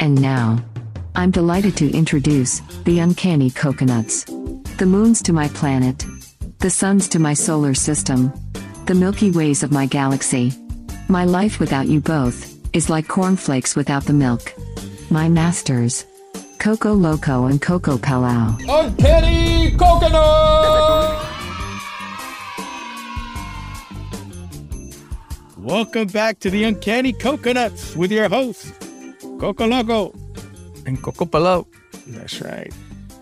And now, I'm delighted to introduce the uncanny coconuts. The moons to my planet, the suns to my solar system, the Milky Ways of my galaxy. My life without you both is like cornflakes without the milk. My masters, Coco Loco and Coco Palau. Uncanny Coconut! Welcome back to the Uncanny Coconuts with your host, Coco Loco. and Coco Palau. That's right.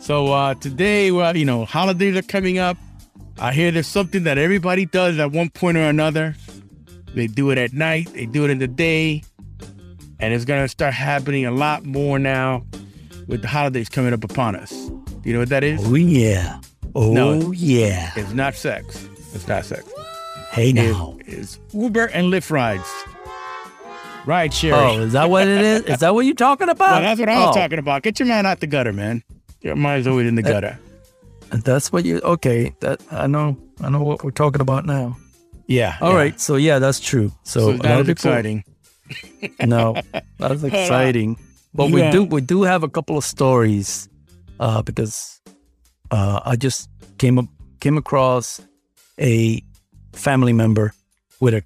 So uh, today, well, you know, holidays are coming up. I hear there's something that everybody does at one point or another. They do it at night, they do it in the day, and it's gonna start happening a lot more now with the holidays coming up upon us. Do you know what that is? Oh yeah. Oh No. yeah. It's not sex. It's not sex. Hey It now. is Uber and Lyft rides. Ride sharing. Oh, is that what it is? Is that what you're talking about? well, that's what I was Oh, talking about. Get your man out the gutter, man. Your mind's always in the gutter. That's what you. Okay, that I know. I know what we're talking about now. Yeah. All yeah. right. So yeah, that's true. So, So a it's lot not of as exciting. No, that's exciting. But we do we do have a couple of stories, uh, because uh, I just came up came across a family member with a.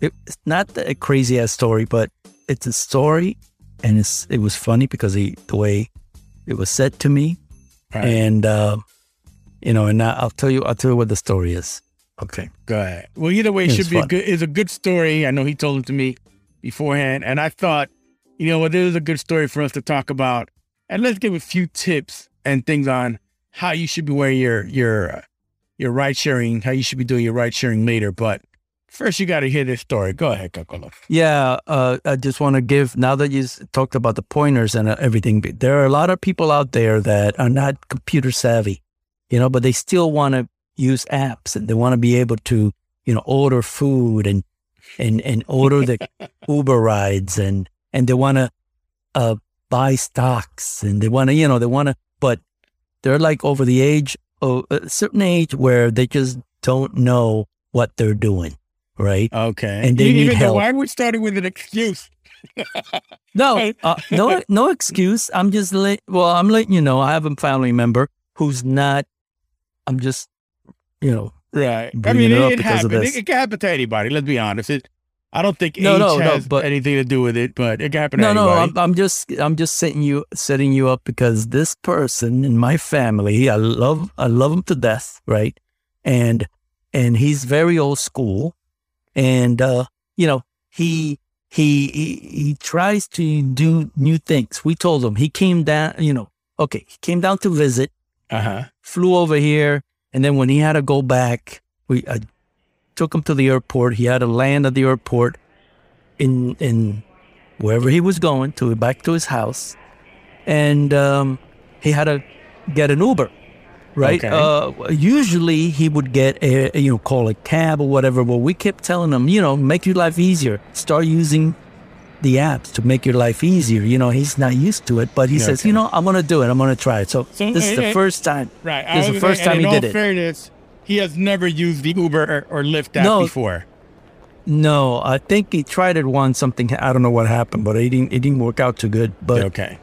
it- It's not a crazy ass story, but it's a story, and it's it was funny because he, the way it was said to me, Right. and uh, you know, and I'll tell you I'll tell you what the story is. Okay. Go ahead. Well, either way, it should be a good. It's a good story. I know he told it to me beforehand, and I thought, you know what, this is a good story for us to talk about, and let's give a few tips and things on how you should be wearing your your uh, your ride sharing, how you should be doing your ride sharing later. But first, you got to hear this story. Go ahead, Coco Loco. Yeah, uh, I just want to give now that you talked about the pointers and uh, everything. There are a lot of people out there that are not computer savvy, you know, but they still want to use apps and they want to be able to, you know, order food and and and order the Uber rides and and they want to uh, buy stocks and they want to, you know, they want to, but they're like over the age of a certain age where they just don't know what they're doing, right? Okay. And they You- need even help. Why are we starting with an excuse? No, uh, no, no excuse. I'm just let. Well, I'm letting you know. I have a family member who's not. I'm just, you know. Right. I mean, it it, up it because happens. It, it can happen to anybody. Let's be honest. It, I don't think No, age no, no, has but- anything to do with it, but it can happen No, no. I'm, I'm just, I'm just setting you, setting you up because this person in my family, I love, I love him to death, right? And, and he's very old school, and uh, you know, he, he, he, he tries to do new things. We told him he came down, you know, okay, he came down to visit. uh huh. flew over here, and then when he had to go back, we I took him to the airport. He had to land at the airport in in wherever he was going to back to his house, and um, he had to get an Uber. Right. Okay. Uh, usually he would get a you know call a cab or whatever. But we kept telling him, you know, make your life easier. Start using the apps to make your life easier. You know, he's not used to it, but he Yeah, says, okay. you know, I'm gonna do it. I'm gonna try it. So, So, this is the first time. Right. This is the first gonna- time and he in did all it. fairness, he has never used the Uber or, or Lyft app No. before. No, I think he tried it once. Something I don't know what happened, but it didn't. It didn't work out too good. But okay.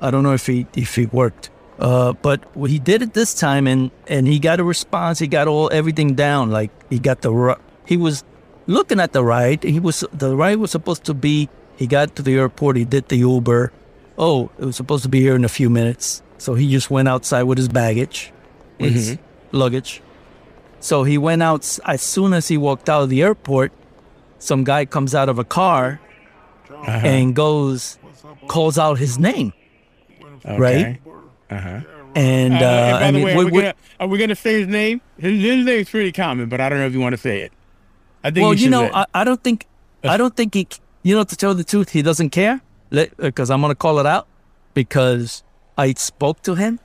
I don't know if he if it worked. Uh, but he did it this time, and and he got a response. He got all everything down. Like he got the he was looking at the ride. He was the ride was supposed to be. He got to the airport. He did the Uber. Oh, it was supposed to be here in a few minutes. So he just went outside with his baggage, his luggage. So he went out as soon as he walked out of the airport. Some guy comes out of a car Uh-huh. and goes, calls out his name. Okay. right? Uh-huh. And, uh, Uh, and by I the mean, way, we- are we, we- gonna, are we gonna say his name? His, his name's pretty common, but I don't know if you want to say it. I think well, you, you know, I, I don't think, I don't think he, you know, to tell the truth, he doesn't care. Because I'm gonna call it out because I spoke to him,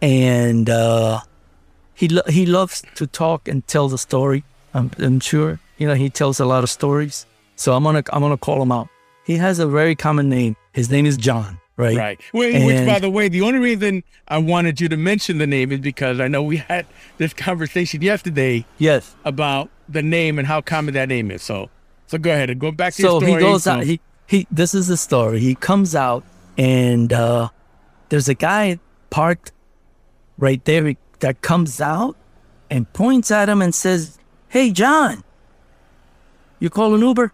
and uh, he lo- he loves to talk and tell the story. I'm, I'm sure, you know, he tells a lot of stories. So I'm gonna I'm gonna call him out. He has a very common name. His name is John, right? Right. Which, which, by the way, the only reason I wanted you to mention the name is because I know we had this conversation yesterday Yes. about the name and how common that name is. So, so go ahead and go back to So your he story. goes So- out. He he this is the story. He comes out and uh, there's a guy parked right there that comes out and points at him and says, "Hey, John, you call an Uber?"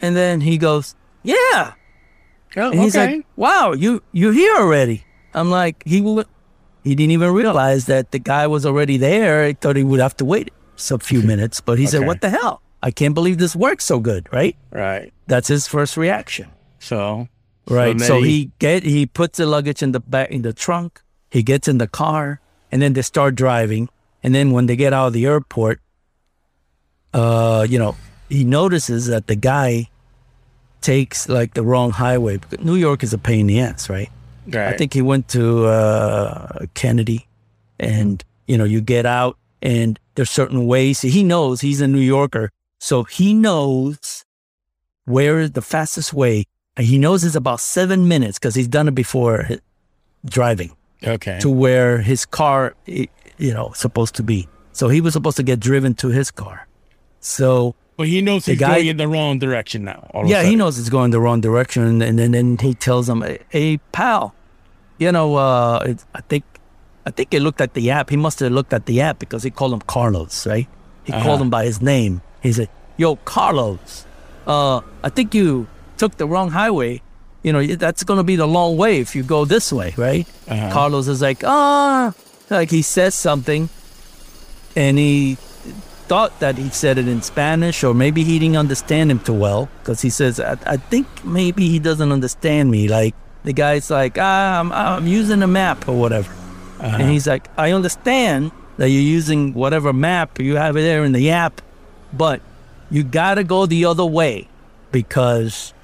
And then he goes, "Yeah." Oh, And he's okay. like, "Wow, you you're here already." I'm like, he will. He didn't even realize that the guy was already there. He thought he would have to wait a few minutes, but he said, "What the hell? I can't believe this works so good." Right? right. That's his first reaction. So Right. then So he get he puts the luggage in the back in the trunk. He gets in the car, and then they start driving. And then when they get out of the airport, uh, you know, he notices that the guy takes like the wrong highway. New York is a pain in the ass, right? right. I think he went to uh, Kennedy, and you know, you get out, and there's certain ways. He knows he's a New Yorker, so he knows where is the fastest way. He knows it's about seven minutes because he's done it before driving okay. to where his car, you know, supposed to be. So he was supposed to get driven to his car. So But he knows the he's guy- going in the wrong direction now. all yeah, he knows it's going the wrong direction, and then then he tells him, "Hey, pal, you know, uh, I think, I think he looked at the app. He must have looked at the app because he called him Carlos, right? He Uh-huh. called him by his name. He said, "Yo, Carlos, uh, I think you took the wrong highway. You know, that's going to be the long way if you go this way, right?" Uh-huh. Carlos is like, "Ah," like he says something, and he thought that he said it in Spanish, or maybe he didn't understand him too well because he says, I, I think maybe he doesn't understand me. Like the guy's like, ah, I'm, I'm using a map or whatever. And he's like, I understand that you're using whatever map you have there in the app, but you got to go the other way because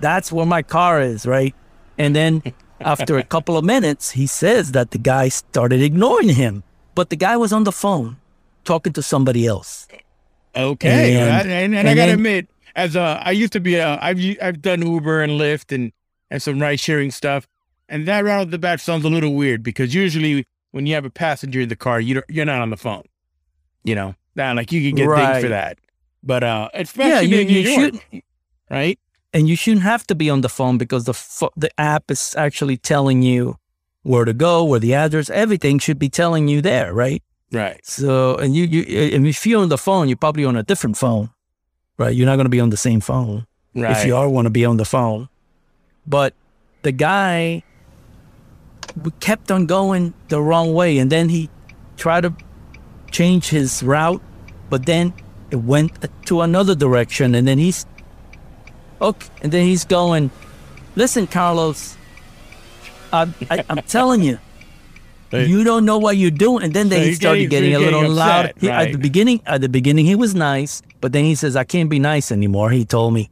that's where my car is, right? And then after a couple of minutes, he says that the guy started ignoring him, but the guy was on the phone talking to somebody else. Okay, And- and, and, and I gotta then- admit, as a, I used to be, a, I've I've done Uber and Lyft and and some ride sharing stuff, and that right off the bat sounds a little weird because usually when you have a passenger in the car, you don't, you're not on the phone, you know, now like you can get things Right. for that, but uh, Yeah, especially you, in New you York, should, right? and you shouldn't have to be on the phone because the pho- the app is actually telling you where to go, where the address, everything should be telling you there, right? Right. So, and you, you, and if you're on the phone, you're probably on a different phone, right? You're not going to be on the same phone Right. if you are want to be on the phone. But the guy kept on going the wrong way, and then he tried to change his route, but then it went to another direction, and then he's okay, and then he's going. Listen, Carlos, I, I, I'm telling you, Hey. you don't know what you're doing. And then So they started getting- getting, so a little getting loud. upset, He- At the beginning, at the beginning, he was nice, but then he says, "I can't be nice anymore." He told me,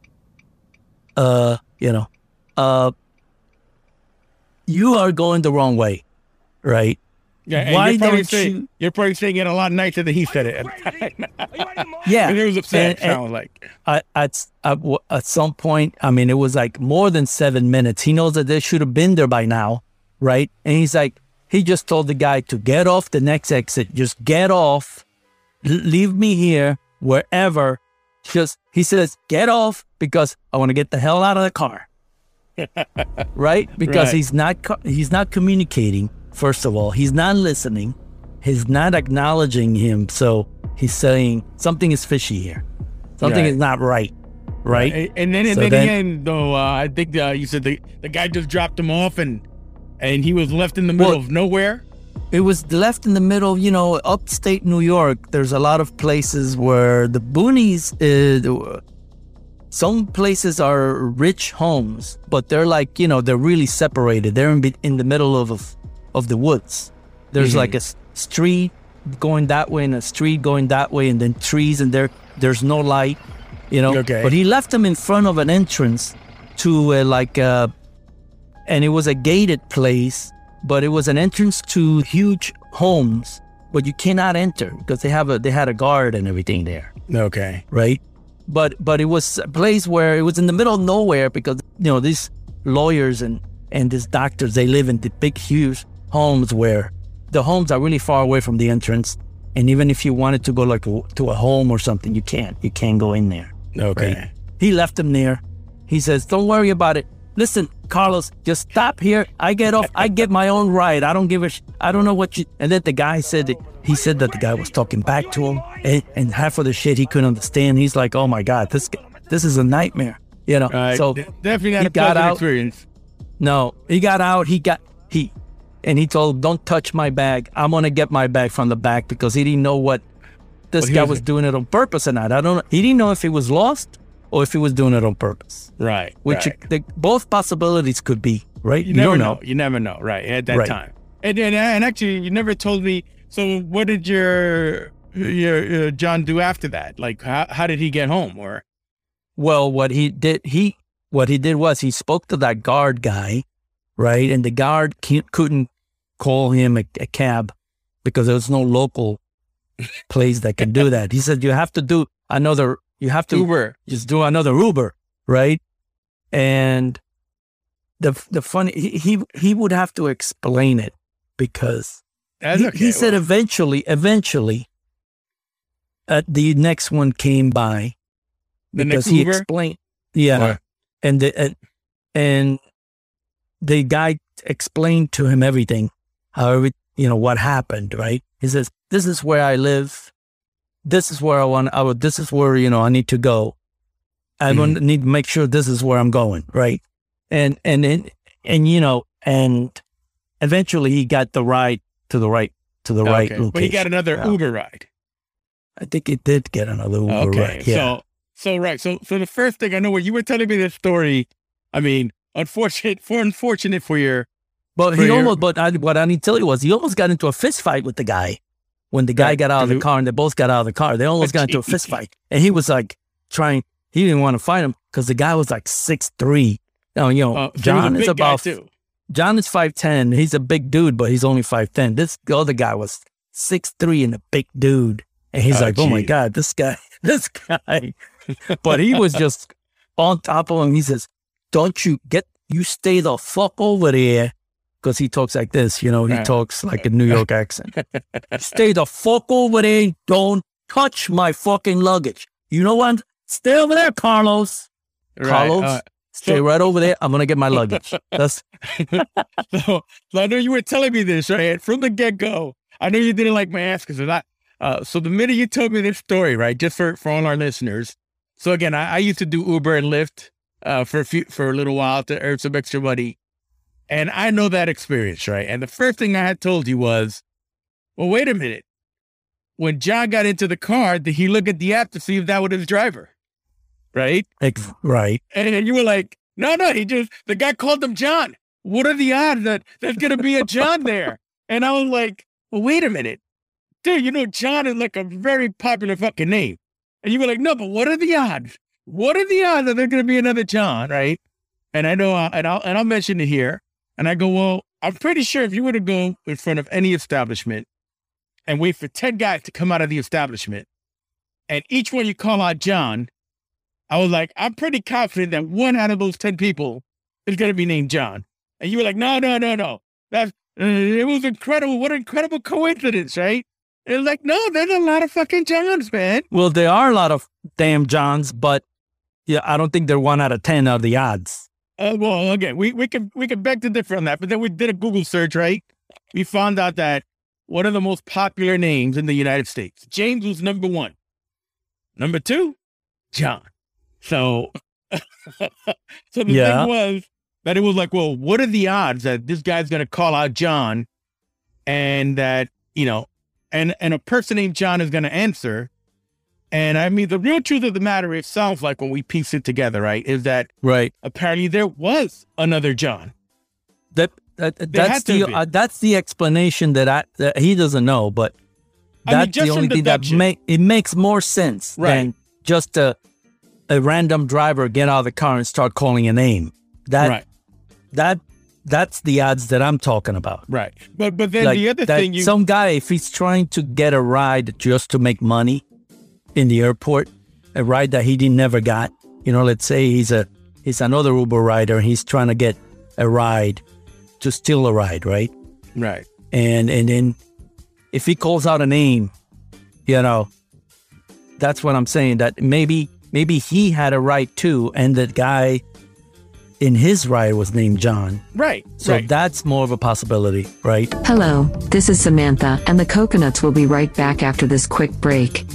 "Uh, you know, uh, you are going the wrong way, right? Yeah. Why you're probably don't saying, you- You're probably saying it a lot nicer than he said it. Yeah." and he was upset. And- and- sound like. at, at, at, at some point, I mean, it was like more than seven minutes. He knows that they should have been there by now, right? And he's like, he just told the guy to get off the next exit. Just get off. Leave me here, wherever. Just, he says, get off because I want to get the hell out of the car. right? Because Right. he's not, he's not communicating. First of all, he's not listening. He's not acknowledging him. So he's saying something is fishy here. Something Right. is not right. Right? And, then, and So then, then- again, though, uh, I think uh, you said the, the guy just dropped him off and and he was left in the middle Well- of nowhere. It was left in the middle, you know, upstate New York. There's a lot of places where the boonies, uh, some places are rich homes, but they're like, you know, they're really separated. They're in, be- in the middle of, of, of the woods. There's like a street going that way and a street going that way, and then trees, and there there's no light, you know. Okay. But he left them in front of an entrance to uh, like, uh, and it was a gated place, but it was an entrance to huge homes, but you cannot enter because they have a they had a guard and everything there, Okay. right? But but it was a place where it was in the middle of nowhere because you know these lawyers and and these doctors they live in the big huge homes where the homes are really far away from the entrance, and even if you wanted to go like to a home or something, you can't you can't go in there. Okay. Right. He left them there. he says, "Don't worry about it. Listen, Carlos, just stop here. I get off. I get my own ride. I don't give a. Sh- I don't know what you." And then the guy said that he said that the guy was talking back to him, and, and half of the shit he couldn't understand. He's like, "Oh my god, this this is a nightmare." You know. Right. So De- definitely not he a got out. experience. no, he got out. He got he, and he told, "Don't touch my bag. I'm gonna get my bag from the back because he didn't know what this Well, guy was- was doing it on purpose or not. I don't know. He didn't know if he was lost or if he was doing it on purpose. Right. Which right. the, both possibilities could be, right? You, never don't know. know. You never know. Right at that Right. time. And and and actually, you never told me. So, what did your your uh, John do after that? Like, how how did he get home? Or Well, what he did, he what he did was he spoke to that guard guy, right? And the guard couldn't call him a, a cab because there was no local place that can do that. He said you have to do another. You have to Uber? just do another Uber, right? And the the funny he he, he would have to explain it because he, okay. he said well, eventually, eventually, uh, the next one came by The because next he Uber? explained, yeah, Or- and the and, and the guy explained to him everything, how every, you know what happened, right? He says, "This is where I live. This is where I want. I would. This is where you know I need to go. I Mhm. want need to make sure this is where I'm going, right? And and and, and you know, and eventually he got the ride to the right to the right location. But he got another Yeah. Uber ride. I think he did get another Uber Okay. ride. Yeah. So so right. So so the first thing I know when you were telling me this story, I mean, unfortunate for unfortunate for your But for he your- almost, but I, what I need to tell you was he almost got into a fist fight with the guy when the guy got out of the car and they both got out of the car. They almost got into a fist fight. And he was like trying, he didn't want to fight him because the guy was like six three. Now, you know, uh, so he was a John is about. John is 5'10. He's a big dude, but he's only 5'10. This other guy was six three and a big dude. And he's Oh, like, oh my. God, this guy, this guy. but he was just on top of him. He says, don't you get, you stay the fuck over there. Because he talks like this, you know, he talks like a New York accent. stay the fuck over there. Don't touch my fucking luggage. You know what? Stay over there, Carlos. Right. Carlos, uh, stay so- right over there. I'm to get my luggage. That's, so, so I know you were telling me this right from the get go. I know you didn't like my ass because I. Uh, so the minute you told me this story, right, just for for all our listeners. So again, I, I used to do Uber and Lyft uh, for a few for a little while to earn some extra money, and I know that experience, right. And the first thing I had told you was, well, wait a minute. When John got into the car, did he look at the app to see if that was his driver? Right. ex- right. And then you were like, no, no, he just, the guy called him John. What are the odds that there's going to be a John there? And I was like, well, wait a minute. Dude, you know, John is like a very popular fucking name. And you were like, no, but what are the odds? What are the odds that there's going to be another John, right? And I know, uh, and I'll, and I'll mention it here. And I go, well, I'm pretty sure if you were to go in front of any establishment and wait for 10 guys to come out of the establishment, and each one you call out John, I was like, I'm pretty confident that one out of those 10 people is going to be named John. And you were like, no, no, no, no. That's, it was incredible. What an incredible coincidence, right? And like, no, there's a lot of fucking Johns, man. Well, there are a lot of damn Johns, but yeah, I don't think they're one out of 10 of the odds. Uh, well, again, we, we can we can beg to differ on that, but then we did a Google search, right? We found out that one of the most popular names in the United States, James was number one. Number two, John. So, so the Yeah. thing was that it was like, well, what are the odds that this guy's going to call out John, and that you know, and and a person named John is going to answer. And I mean, the real truth of the matter, it sounds like when we piece it together, right, is that Right. apparently there was another John. That, that that's the uh, that's the explanation that I that he doesn't know, but I mean, that's just the only thing that make it makes more sense Right. than just a a random driver get out of the car and start calling a name. That right, that that's the odds that I'm talking about. right. But but then like the other thing you some guy if he's trying to get a ride just to make money in the airport a ride that he didn't never got you know let's say he's a he's another uber rider and he's trying to get a ride to steal a ride right right, and and then if he calls out a name you know that's what i'm saying that maybe maybe he had a right too and that guy in his ride was named John. Right. So right. that's more of a possibility, right? Hello, this is Samantha, and the coconuts will be right back after this quick break.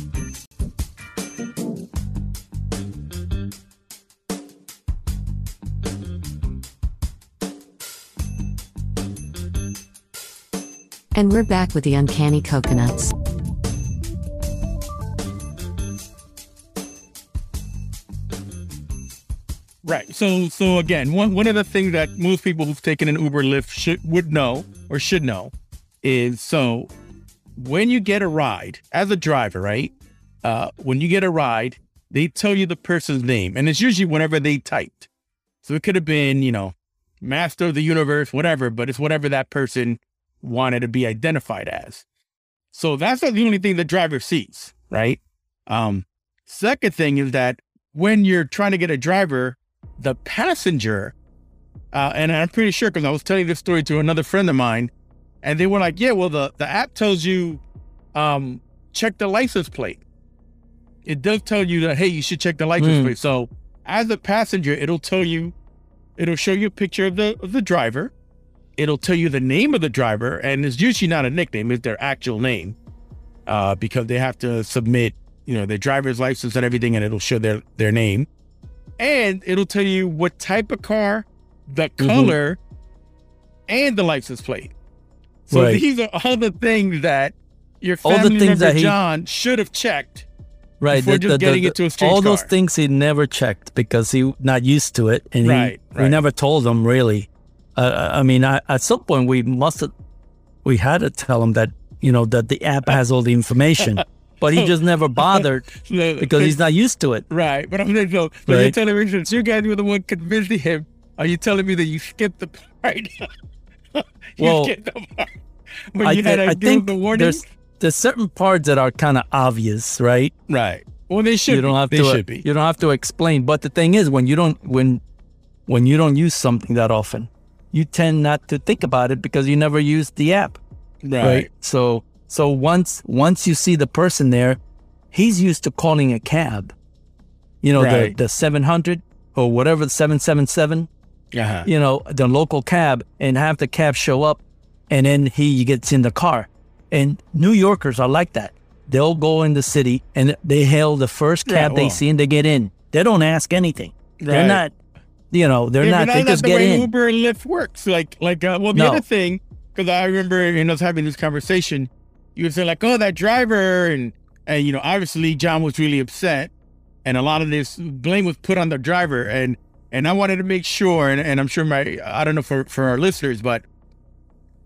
And we're back with the uncanny coconuts. Right. So so again, one one of the things that most people who've taken an Uber Lyft should would know or should know is so when you get a ride as a driver, right? Uh, when you get a ride, they tell you the person's name, and it's usually whenever they typed. So it could have been, you know, master of the universe, whatever, but it's whatever that person wanted to be identified as. So that's not the only thing the driver sees, right? Um, second thing is that when you're trying to get a driver, the passenger, uh, and I'm pretty sure because I was telling this story to another friend of mine, and they were like, "Yeah, well, the the app tells you um, check the license plate. It does tell you that hey, you should check the license Mm. plate. So as a passenger, it'll tell you, it'll show you a picture of the of the driver. It'll tell you the name of the driver, and it's usually not a nickname; it's their actual name, uh, because they have to submit, you know, their driver's license and everything, and it'll show their their name and it'll tell you what type of car, the Mhm. color, and the license plate. So Right. these are all the things that your All the things member that he- John should have checked. Right. Before just getting into a strange all those things he never checked because he not used to it, and Right, he, right. never told him really. Uh, I mean, I, at some point we must have, we had to tell him that you know that the app has all the information, but he just never bothered because he's not used to it. right. But I'm saying so. So you're telling me since you guys were the one convincing him, are you telling me that you skipped the part? you Well, skipped the part when I, you had I give think the warning. there's there's certain parts that are kind of obvious, right? Right. Well, they should. you don't be. have they to should be. you don't have to explain but the thing is when you don't when when you don't use something that often you tend not to think about it because you never use the app. Right. so so once once you see the person there he's used to calling a cab. You know Right. the the 700 or whatever the 777 Uh-huh. you know the local cab and have the cab show up and then he gets in the car. And new yorkers are like that. They'll go in the city and they hail the first Yeah, cab they see and they get in. They don't ask anything. They're not you know they're Yeah, not they that's just the get way in Uber and Lyft works. Like, like, uh, well, the No. other thing, because I remember, you know, us having this conversation, you would say like, oh, that driver, and and you know, obviously John was really upset, and a lot of this blame was put on the driver, and and I wanted to make sure, and, and I'm sure my, I don't know for for our listeners, but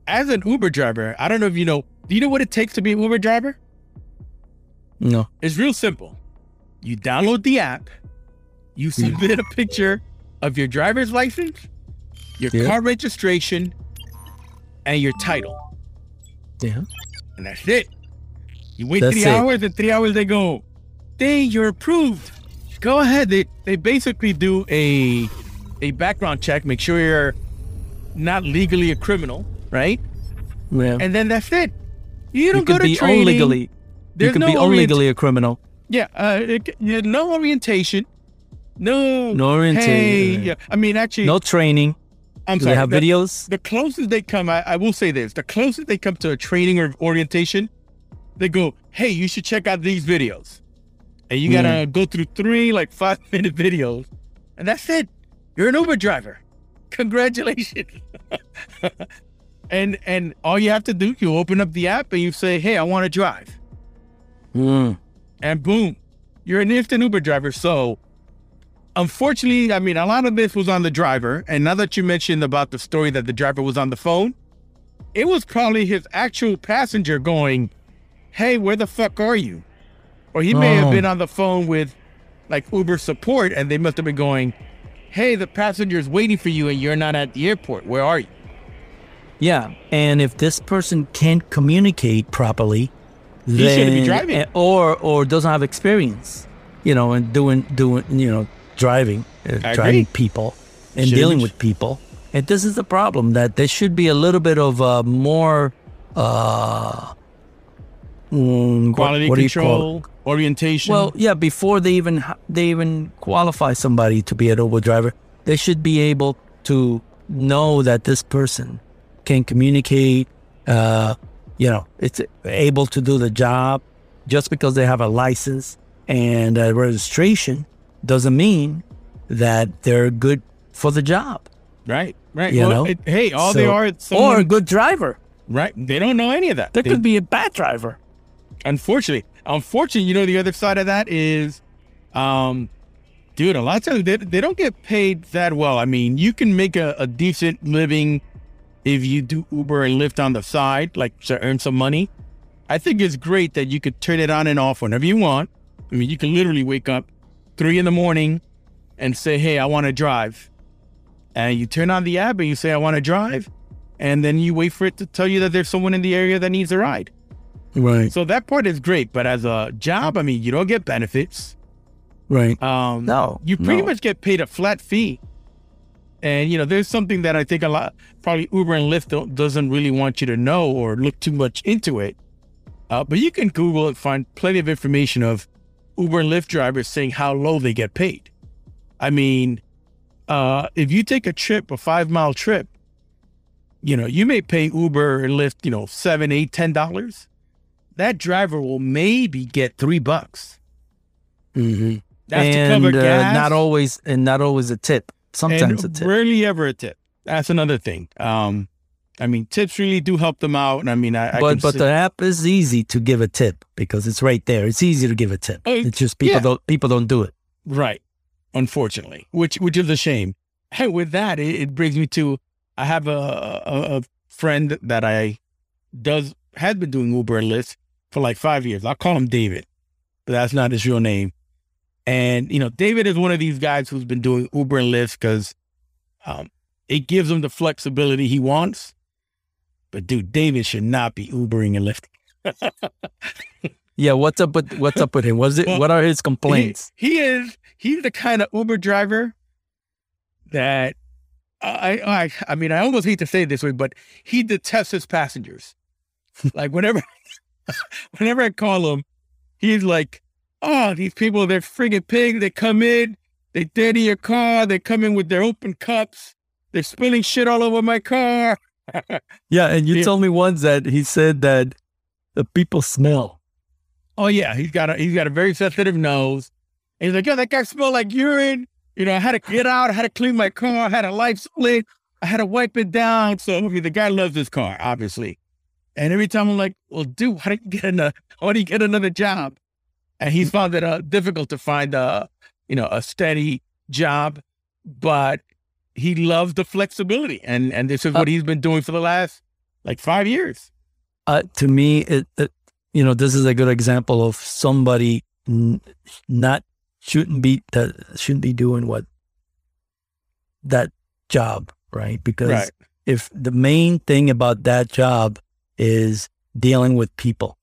as an Uber driver, I don't know if you know, do you know what it takes to be an Uber driver? no It's real simple. You download the app, you submit a picture of your driver's license, your Yeah. car registration, and your title. yeah And that's it. You wait That's three it. hours, and three hours they go, dang, you're approved. Go ahead. They they basically do a a background check, make sure you're not legally a criminal, right? yeah And then that's it. You you don't go could to be training. illegally you could no be illegally a criminal Yeah, uh, it, yeah, no orientation. No, No orientation. Hey, yeah. I mean, actually, no training I'm do sorry. they have the, videos the closest they come, I, I will say this: the closest they come to a training or orientation, they go, "Hey, you should check out these videos," and you gotta Hmm. go through three like five minute videos, and that's it. You're an Uber driver. Congratulations. and and all you have to do, you open up the app and you say, "Hey, I want to drive." Mm. and boom, you're an instant Uber driver. So, unfortunately, I mean, a lot of this was on the driver. And now that you mentioned about the story that the driver was on the phone, it was probably his actual passenger going, Hey, where the fuck are you? Or he may have Oh. been on the phone with like Uber support and they must have been going, Hey, the passenger is waiting for you and you're not at the airport. Where are you? Yeah, and if this person can't communicate properly, He shouldn't be then- driving. or or doesn't have experience, you know, in doing doing you know driving, uh, driving people and Shouldn't dealing with people. And this is the problem that there should be a little bit of uh, more uh, mm, what- Quality what do you call it? control, orientation. Well, yeah, before they even they even qualify somebody to be an Uber driver, they should be able to know that this person can communicate. Uh, you know, it's able to do the job. Just because they have a license and a registration doesn't mean that they're good for the job. Right, right. You Well, know? it- hey, all they are is or a good driver. right? They don't know any of that. There They- could be a bad driver. unfortunately, unfortunately, you know, the other side of that is, um, dude, a lot of times they, they don't get paid that well. I mean, you can make a, a decent living if you do Uber and Lyft on the side, like to earn some money. I think it's great that you could turn it on and off whenever you want. I mean, you can literally wake up three in the morning and say, Hey, I want to drive. And you turn on the app and you say, I want to drive. And then you wait for it to tell you that there's someone in the area that needs a ride. Right. So that part is great, but as a job, I mean, you don't get benefits. Right. Um, No, you pretty no. much get paid a flat fee. And you know, there's something that I think a lot, probably Uber and Lyft don't, doesn't really want you to know or look too much into it. Uh, but you can Google and find plenty of information of Uber and Lyft drivers saying how low they get paid. I mean, uh, if you take a trip, a five mile trip, you know, you may pay Uber and Lyft, you know, seven, eight, ten dollars. That driver will maybe get three bucks. hmm That's and to cover uh, gas. not always, and not always a tip. Sometimes a tip. rarely ever a tip. That's another thing. Um, I mean, tips really do help them out. And I mean, I, I but but see- the app is easy to give a tip because it's right there. It's easy to give a tip. Uh, It's just people yeah. don't people don't do it. right, unfortunately, which which is a shame. And with that, it, it brings me to I have a, a a friend that I does has been doing Uber and Lyft for like five years. I'll call him David, but that's not his real name. And you know, David is one of these guys who's been doing Uber and Lyft because um, it gives him the flexibility he wants. But dude, David should not be Ubering and Lyfting. Yeah, what's up with what's up with him? What's it? Well, what are his complaints? He, he is he's the kind of Uber driver that I I I mean I almost hate to say it this way, but he detests his passengers. like whenever whenever I call him, he's like, "Oh, these people they're friggin' pigs. They come in, they dirty your car. They come in with their open cups. They're spilling shit all over my car." Yeah, and you Yeah. told me once that he said that the people smell. Oh yeah, he's got a he's got a very sensitive nose. And he's like, yo, that guy smelled like urine. You know, I had to get out, I had to clean my car, I had a light split, I had to wipe it down. So mean, the guy loves his car, obviously. And every time I'm like, well, dude, why do you get another why do you get another job? And he found it uh, difficult to find a you know a steady job, but he loves the flexibility, and and this is Uh, what he's been doing for the last like five years. Uh, to me, it, it you know this is a good example of somebody n- not shouldn't be that shouldn't be doing what that job right because Right. if the main thing about that job is dealing with people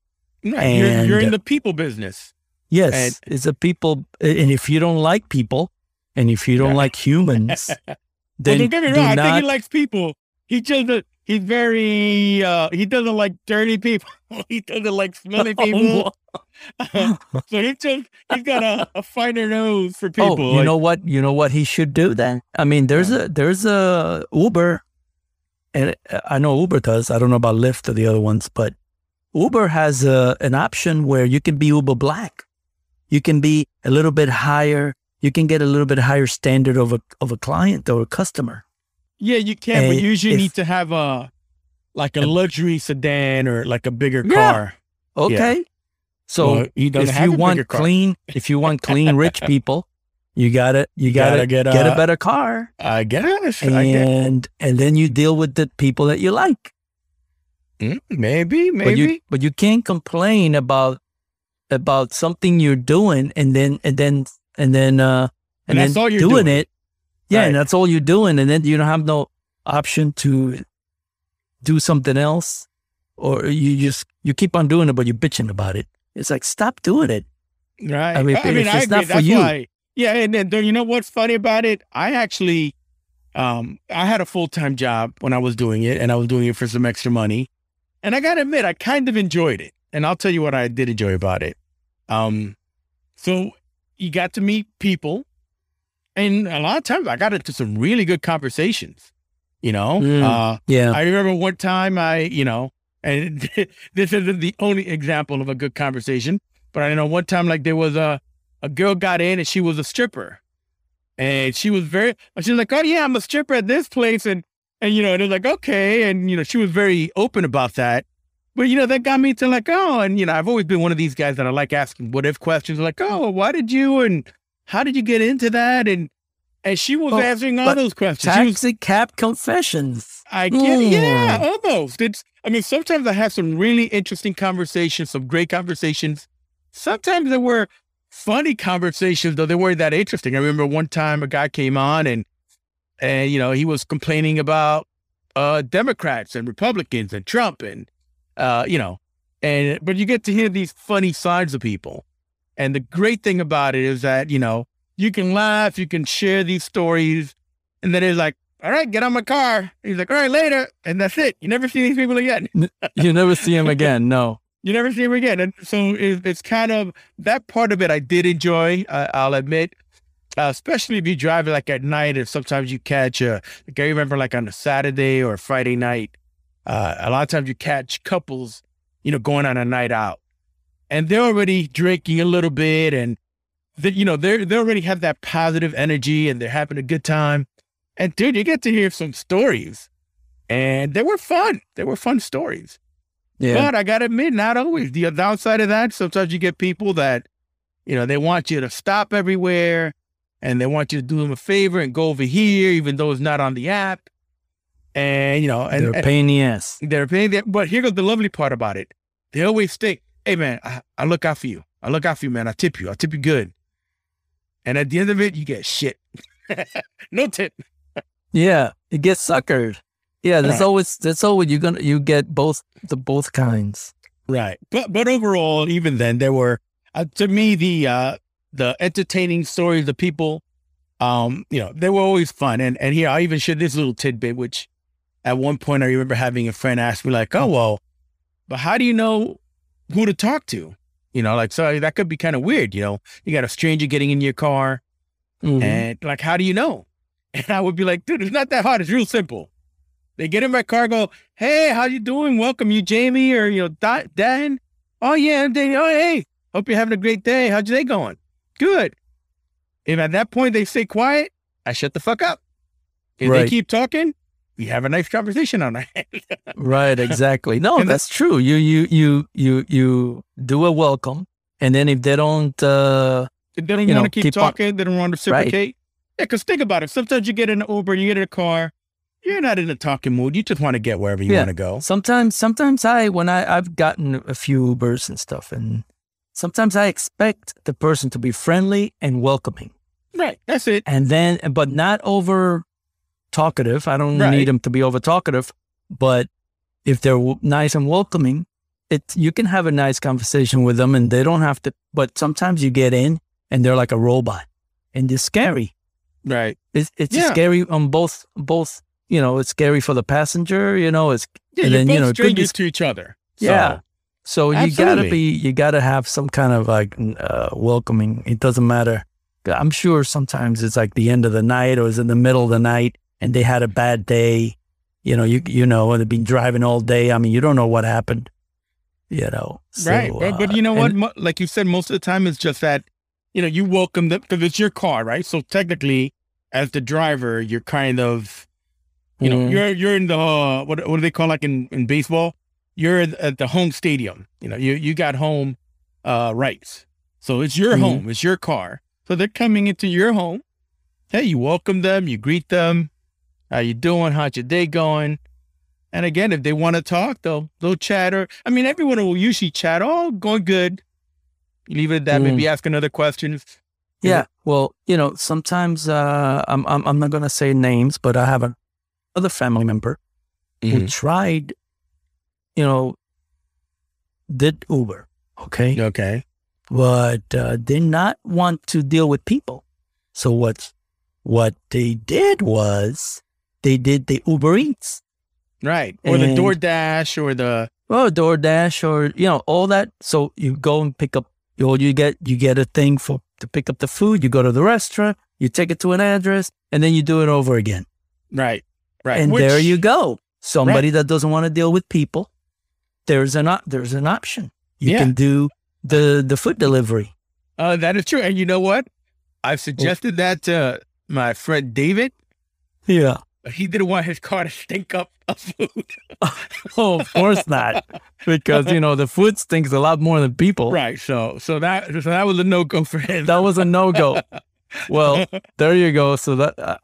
Right. You're, you're in the people business. yes And- it's a people and if you don't like people and if you don't Right. like humans Well, then don't get me wrong. I not think he likes people. He just uh, he's very uh he doesn't like dirty people. he doesn't like smelly people. so he just he's got a, a finer nose for people. Oh, you like- know what? You know what he should do then? I mean, there's a there's a Uber, and uh, I know Uber does. I don't know about Lyft or the other ones, but Uber has a, an option where you can be Uber Black. You can be a little bit higher. You can get a little bit higher standard of a of a client or a customer. yeah, you can, but and you usually if- need to have a like a luxury sedan or like a bigger Yeah. car. Okay, so Well, if you want clean, if you want clean rich people, you gotta you Gotta gotta, get get, a- a better car. I guess. I guess. and and then you deal with the people that you like. Mm, maybe, maybe. But you but you can't complain about about something you're doing and then and then and then uh And and, then doing, doing. it. Yeah, Right. and that's all you're doing, and then you don't have no option to do something else, or you just you keep on doing it, but you're bitching about it. It's like stop doing it. Right. I mean, if- if it's agree. not for That's you. why- yeah, and then then you know what's funny about it? I actually, um, I had a full time job when I was doing it, and I was doing it for some extra money, and I gotta admit, I kind of enjoyed it. And I'll tell you what I did enjoy about it. Um, so you got to meet people, and a lot of times I got into some really good conversations. You know, Mm. uh, Yeah. I remember one time I, you know, and this isn't the only example of a good conversation, but I know one time like there was a a girl got in and she was a stripper, and she was very, she was like, oh yeah, I'm a stripper at this place, and and you know, and it was like okay, and you know, she was very open about that. But you know, that got me to like, oh, and you know, I've always been one of these guys that I like asking what if questions, like, oh, why did you and how did you get into that? And and she was Oh, answering all those questions. She was Taxi cab confessions. I get Mm. yeah, almost. It's I mean, sometimes I have some really interesting conversations, some great conversations. Sometimes there were funny conversations, though they weren't that interesting. I remember one time a guy came on and and you know, he was complaining about uh Democrats and Republicans and Trump and uh, you know, and but you get to hear these funny sides of people. And the great thing about it is that, you know, you can laugh, you can share these stories, and then it's like, all right, get on my car. He's like, all right, later. And that's it. You never see these people again. You never see him again. No. You never see them again. And so it, it's kind of that part of it I did enjoy, uh, I'll admit. Uh, especially if you drive like at night, if sometimes you catch a, like I remember like on a Saturday or Friday night, uh, a lot of times you catch couples, you know, going on a night out, and they're already drinking a little bit, and they, you know, they they already have that positive energy, and they're having a good time, and dude, you get to hear some stories, and they were fun. They were fun stories. Yeah. But I gotta admit, not always. The downside of that, sometimes you get people that, you know, they want you to stop everywhere and they want you to do them a favor and go over here, even though it's not on the app. And, you know, and, They're a and pain in the ass. they're paying that. But here goes the lovely part about it. They always think, hey, man, I, I look out for you. I look out for you, man. I tip you. I tip you good. And at the end of it, you get shit. no tip. Yeah. It gets suckered. Yeah. There's Right. always, that's always, you're to, you get both, the both kinds. Right. But but overall, even then, there were uh, to me the uh the entertaining stories, the people, um, you know, they were always fun. And and here I even shared this little tidbit, which at one point I remember having a friend ask me like, "Oh well, but how do you know who to talk to?" You know, like so that could be kind of weird. You know, you got a stranger getting in your car, Mhm. and like, how do you know? And I would be like, dude, it's not that hard. It's real simple. They get in my car, go, hey, how you doing? Welcome, you Jamie or you know Dan? Oh yeah, I'm Danny. Oh hey, hope you're having a great day. How's your day going? Good. If at that point they stay quiet, I shut the fuck up. If Right. they keep talking, we have a nice conversation on our hands. Right, exactly. No, And the- that's true. You you you you you do a welcome, and then if they don't, uh, If they don't want to keep, keep on- talking, they don't want to reciprocate. Yeah, because think about it. Sometimes you get in an Uber, you get in a car, you're not in a talking mood. You just want to get wherever you Yeah. want to go. sometimes sometimes I when I I've gotten a few Ubers and stuff, and sometimes I expect the person to be friendly and welcoming, Right. That's it. and then but not over talkative. I don't Right. need them to be over talkative, but if they're w- nice and welcoming, it you can have a nice conversation with them, and they don't have to. But sometimes you get in and they're like a robot, and it's scary. Right. It's it's Yeah. scary on both both. You know, it's scary for the passenger. You know, it's Yeah, And then, both you know, it could be strangers to each other. So, Yeah. So you gotta be, you gotta have some kind of like uh, welcoming. It doesn't matter. I'm sure sometimes it's like the end of the night or it's in the middle of the night and they had a bad day. You know, you you know, and they've been driving all day. I mean, you don't know what happened. You know, So, right. But, but uh, you know what? and- like you said, most of the time it's just that, you know, you welcome them because it's your car, right? So technically, as the driver, you're kind of, you know, Mhm. you're you're in the uh, what what do they call like in in baseball? You're at the home stadium. You know, you you got home uh, rights, so it's your Mhm. home, it's your car. So they're coming into your home. Hey, you welcome them, you greet them. How you doing? How's your day going? And again, if they want to talk, they'll they'll chat. Or I mean, everyone will usually chat. Oh, going good. You leave it at that. Mm. Maybe ask another question. Yeah. know? Well, you know, sometimes uh, I'm, I'm I'm not gonna say names, but I have a other family member Mm-hmm. who tried, you know, did Uber, okay, Okay. but uh, did not want to deal with people. So what what they did was they did the Uber Eats, Right. Or the And- DoorDash or the or DoorDash, or you know all that. So you go and pick up, or you get you get a thing for to pick up the food. You go to the restaurant, You take it to an address, and then you do it over again. Right. Right. And Which- there you go. Somebody that doesn't want to deal with people, there's an op- there's an option. You Yeah. can do the the food delivery. Uh, that is true. And you know what? I've suggested that to my friend David. Yeah. He didn't want his car to stink up of food. Oh, of course not, because you know the food stinks a lot more than people. right. So so that so that was a no go for him. That was a no go. well, there you go. So that uh,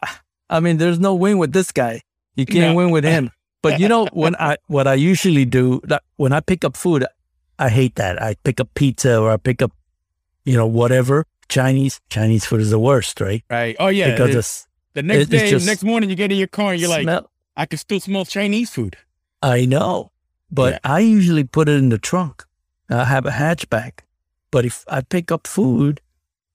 I mean, there's no win with this guy. You can't No. win with him. But you know when I what I usually do that when I pick up food, I hate that. I pick up pizza or I pick up, you know, whatever Chinese. Chinese food is the worst, right? right. Oh yeah. because it's the next it- day, just- next morning, you get in your car and you're like, I can still smell Chinese food. I know, but Yeah. I usually put it in the trunk. I have a hatchback, but if I pick up food,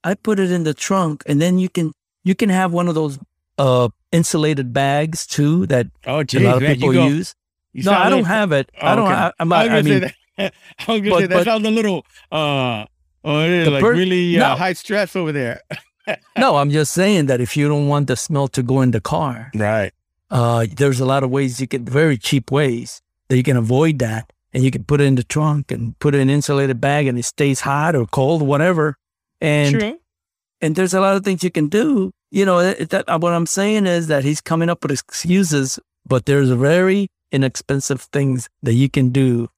I put it in the trunk, and then you can you can have one of those uh insulated bags too that Oh, a lot of man, people go, use. No, I don't little- have it. Oh, I don't. okay. I, I'm, I was I, mean, that. I was gonna but- say that but- sounds a little uh oh, it is like per- really uh, No. high stress over there. no, I'm just saying that if you don't want the smell to go in the car, Right. uh, there's a lot of ways you can, very cheap ways that you can avoid that. And you can put it in the trunk and put it in an insulated bag and it stays hot or cold, whatever. And True. and there's a lot of things you can do. You know, it, that what I'm saying is that he's coming up with excuses, but there's very inexpensive things that you can do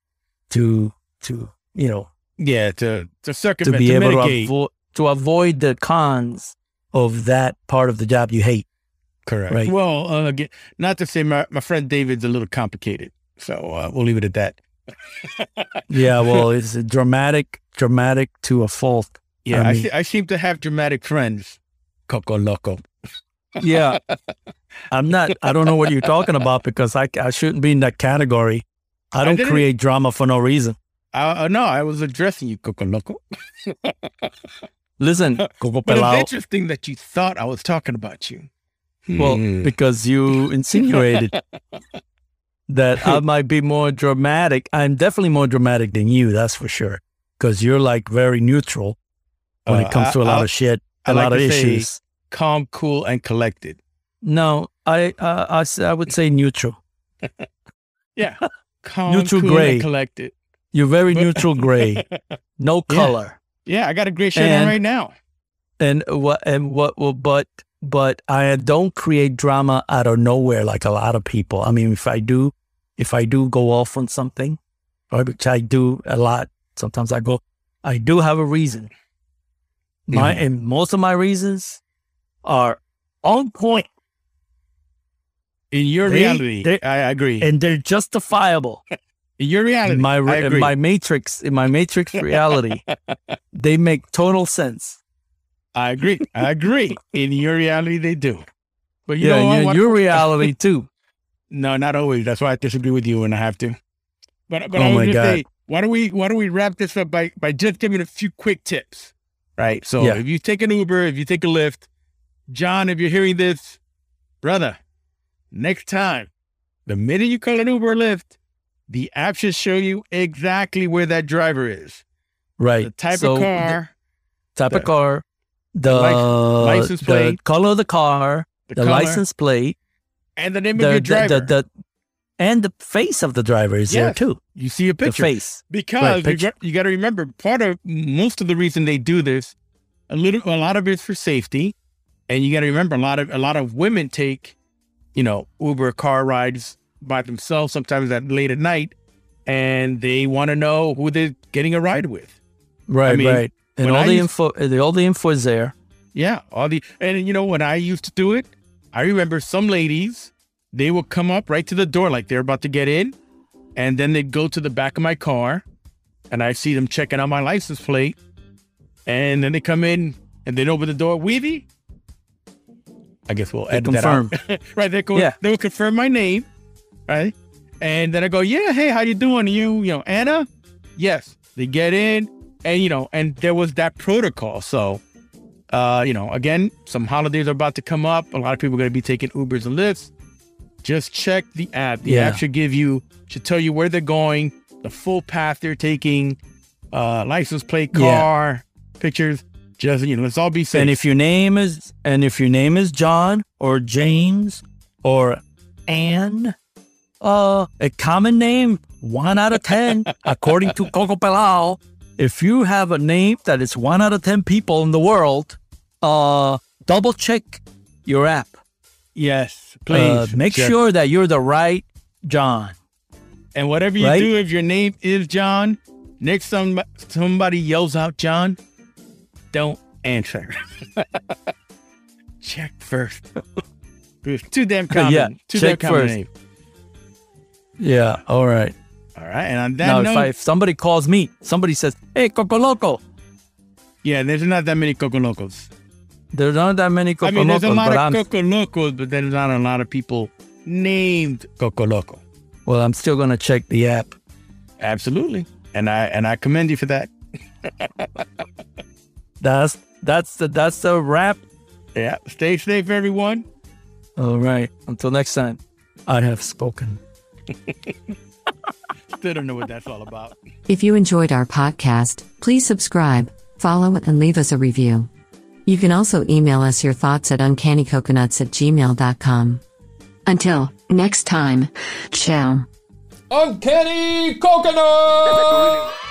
to to you know Yeah, to to circumvent to circumvent, be to, able to mitigate. avoid to avoid the cons of that part of the job you hate. Correct. Right. Well, uh, again, not to say my, my friend David's a little complicated, so uh, we'll leave it at that. Yeah, well, it's dramatic, dramatic to a fault. Yeah, I I, mean- se- I seem to have dramatic friends. Coco Loco. Yeah, I'm not. I don't know what you're talking about because I I shouldn't be in that category. I I don't didn't- create drama for no reason. Uh, uh, no, I was addressing you, Coco Loco. Listen, Coco But it's Pelao. interesting that you thought I was talking about you. Well, Hmm. because you insinuated that I might be more dramatic. I'm definitely more dramatic than you, that's for sure. Because you're like very neutral when Uh, it comes to a lot I- of shit, I a like lot of to say- issues. calm, cool, and collected. No, I, uh, I s- I would say neutral. Yeah, calm, Neutral cool, gray. and collected. You're very neutral gray, no Yeah. color. Yeah, I got a great shirt on right now. And what and what well, but but I don't create drama out of nowhere like a lot of people. I mean, if I do, if I do go off on something, which I do a lot, sometimes I go, I do have a reason. My and most of my reasons are on point In your They- reality, I agree. and they're justifiable. in your reality, in my re- in my matrix in my matrix reality, they make total sense. I agree. I agree. In your reality, they do. But you yeah, know what? your, What- reality too. No, not always. That's why I disagree with you when I have to. But but Oh I was my gonna God. say, why don't we why don't we wrap this up by by just giving a few quick tips, right? So Yeah. if you take an Uber, if you take a Lyft, John, if you're hearing this, brother, next time, the minute you call an Uber or Lyft, the app should show you exactly where that driver is, Right. the type So of the car, type the- of car, the lic- license the plate, color of the car, the, the, color, license plate, and the name the, of your the, driver. the, the and the face of the driver is there too. you see a The picture. face. Because Right, you, picture. got, you got to remember, part of most of the reason they do this, a little, a lot of it's for safety, and you got to remember, a lot of a lot of women take, you know, Uber car rides by themselves sometimes at late at night, and they want to know who they're getting a ride with. Right, mean, right. And all I the used- info, the, all the info is there. Yeah, all the and you know when I used to do it, I remember some ladies they would come up right to the door like they're about to get in, and then they'd go to the back of my car, and I see them checking out my license plate, and then they come in and they'd open the door, Weavy. I guess we'll They edit that out. right, they go, Yeah. they would confirm my name, right, and then I go, yeah, hey, how you doing? You, you know, Anna? Yes. They get in, and you know, and there was that protocol, so. Uh, you know, again, some holidays are about to come up. A lot of people are going to be taking Ubers and Lyfts. Just check the app. The Yeah. app should give you, should tell you where they're going, the full path they're taking, uh, license plate, Yeah. car, pictures. Just you know, let's all be safe. And if your name is and if your name is John or James or Anne, uh, a common name, one out of ten, according to Coco Pelao. If you have a name that is one out of ten people in the world, uh, double check your app. yes, please Uh, make check. sure that you're the right John. And whatever you Right? do, if your name is John, next time somebody yells out John, don't answer. check first. It's too damn common. Yeah, too check damn common first. name. Yeah. All right. All right, and on that Now, note, if, I, if somebody calls me, somebody says, "Hey, Coco Loco," yeah, there's not that many Coco Locos. there's not that many Coco I mean, there's a Locos, lot but of Coco Locos, but there's not a lot of people named Coco Loco. well, I'm still gonna check the app. Absolutely, and I and I commend you for that. That's that's the that's the wrap. Yeah, stay safe, everyone. All right. Until next time, I have spoken. Still don't know what that's all about. If you enjoyed our podcast, please subscribe, follow, and leave us a review. You can also email us your thoughts at uncannycoconuts at gmail.com. Until next time, ciao. Uncanny Coconut!